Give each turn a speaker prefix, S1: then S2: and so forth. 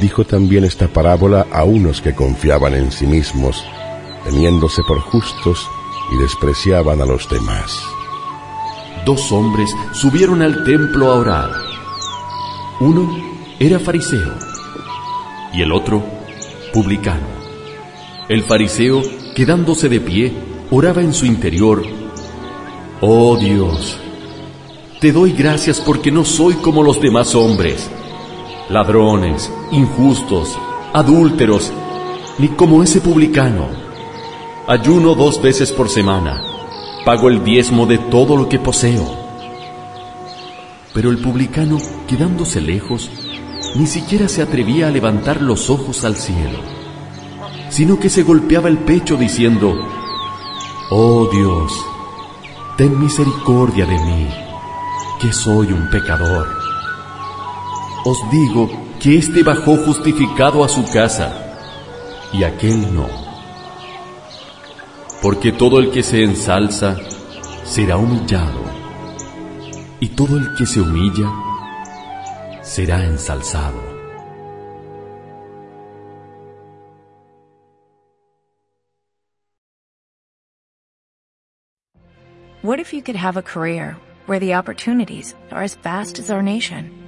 S1: Dijo también esta parábola a unos que confiaban en sí mismos, teniéndose por justos y despreciaban a los demás.
S2: Dos hombres subieron al templo a orar. Uno era fariseo y el otro publicano. El fariseo, quedándose de pie, oraba en su interior, Oh Dios, te doy gracias porque no soy como los demás hombres, ladrones, injustos, adúlteros, ni como ese publicano. Ayuno dos veces por semana, pago el diezmo de todo lo que poseo. Pero el publicano, quedándose lejos, ni siquiera se atrevía a levantar los ojos al cielo, sino que se golpeaba el pecho diciendo, Oh Dios, ten misericordia de mí, que soy un pecador. Os digo que éste bajó justificado a su casa, y aquel no. Porque todo el que se ensalza será humillado, y todo el que se humilla será ensalzado.
S3: What if you could have a career where the opportunities are as vast as our nation,